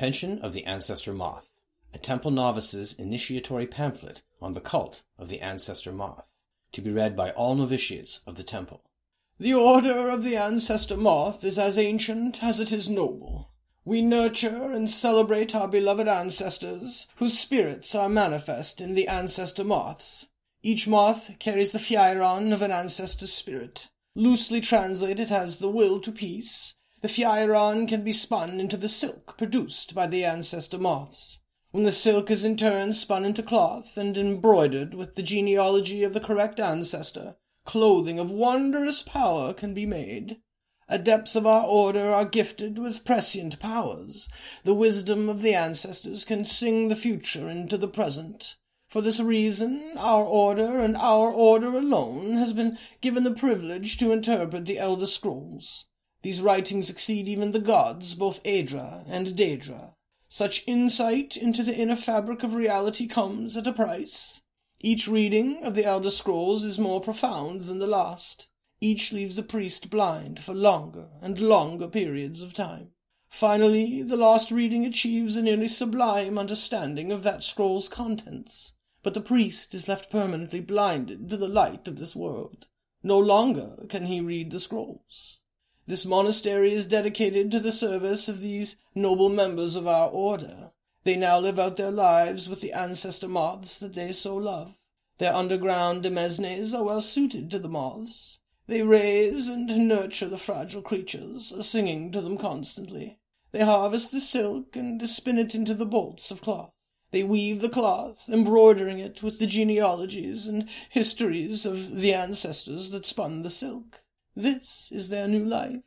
Pension of the Ancestor Moth, a Temple Novice's initiatory pamphlet on the cult of the Ancestor Moth, to be read by all novitiates of the Temple. The order of the Ancestor Moth is as ancient as it is noble. We nurture and celebrate our beloved ancestors, whose spirits are manifest in the ancestor moths. Each moth carries the fyiron of an ancestor's spirit. Loosely translated as the will to peace, the fyiron can be spun into the silk produced by the ancestor moths. When the silk is in turn spun into cloth and embroidered with the genealogy of the correct ancestor, clothing of wondrous power can be made. Adepts of our order are gifted with prescient powers. The wisdom of the ancestors can sing the future into the present. For this reason, our order and our order alone has been given the privilege to interpret the Elder Scrolls. These writings exceed even the gods, both Aedra and Daedra. Such insight into the inner fabric of reality comes at a price. Each reading of the Elder Scrolls is more profound than the last. Each leaves the priest blind for longer and longer periods of time. Finally, the last reading achieves a nearly sublime understanding of that scroll's contents, but the priest is left permanently blinded to the light of this world. No longer can he read the scrolls. This monastery is dedicated to the service of these noble members of our order. They now live out their lives with the ancestor moths that they so love. Their underground demesnes are well suited to the moths. They raise and nurture the fragile creatures, singing to them constantly. They harvest the silk and spin it into the bolts of cloth. They weave the cloth, embroidering it with the genealogies and histories of the ancestors that spun the silk. This is their new life.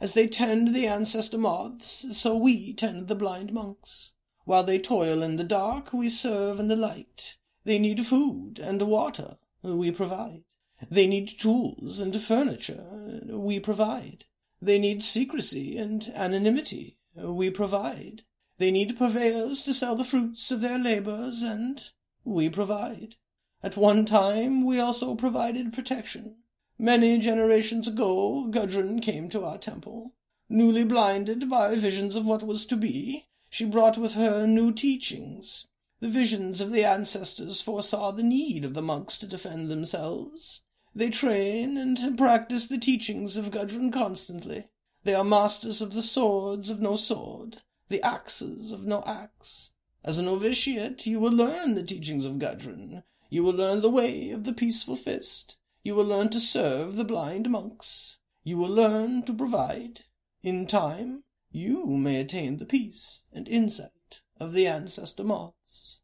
As they tend the ancestor moths, so we tend the blind monks. While they toil in the dark, we serve in the light. They need food and water, we provide. They need tools and furniture, we provide. They need secrecy and anonymity, we provide. They need purveyors to sell the fruits of their labors, and we provide. At one time we also provided protection. Many generations ago, Gudrun came to our temple. Newly blinded by visions of what was to be, she brought with her new teachings. The visions of the ancestors foresaw the need of the monks to defend themselves. They train and practice the teachings of Gudrun constantly. They are masters of the swords of no sword, the axes of no axe. As a novitiate, you will learn the teachings of Gudrun. You will learn the way of the peaceful fist. You will learn to serve the blind monks. You will learn to provide. In time, you may attain the peace and insight of the ancestor moths.